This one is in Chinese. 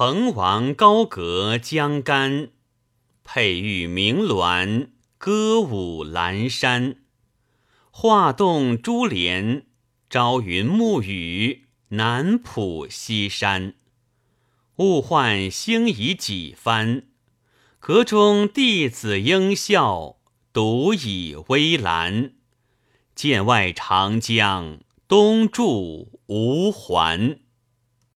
滕王高阁江干，佩玉鸣鸾，歌舞阑珊。画栋珠帘，朝云暮雨，南浦西山。物换星移几番，阁中弟子应笑，独倚微澜。剑外长江东注无还。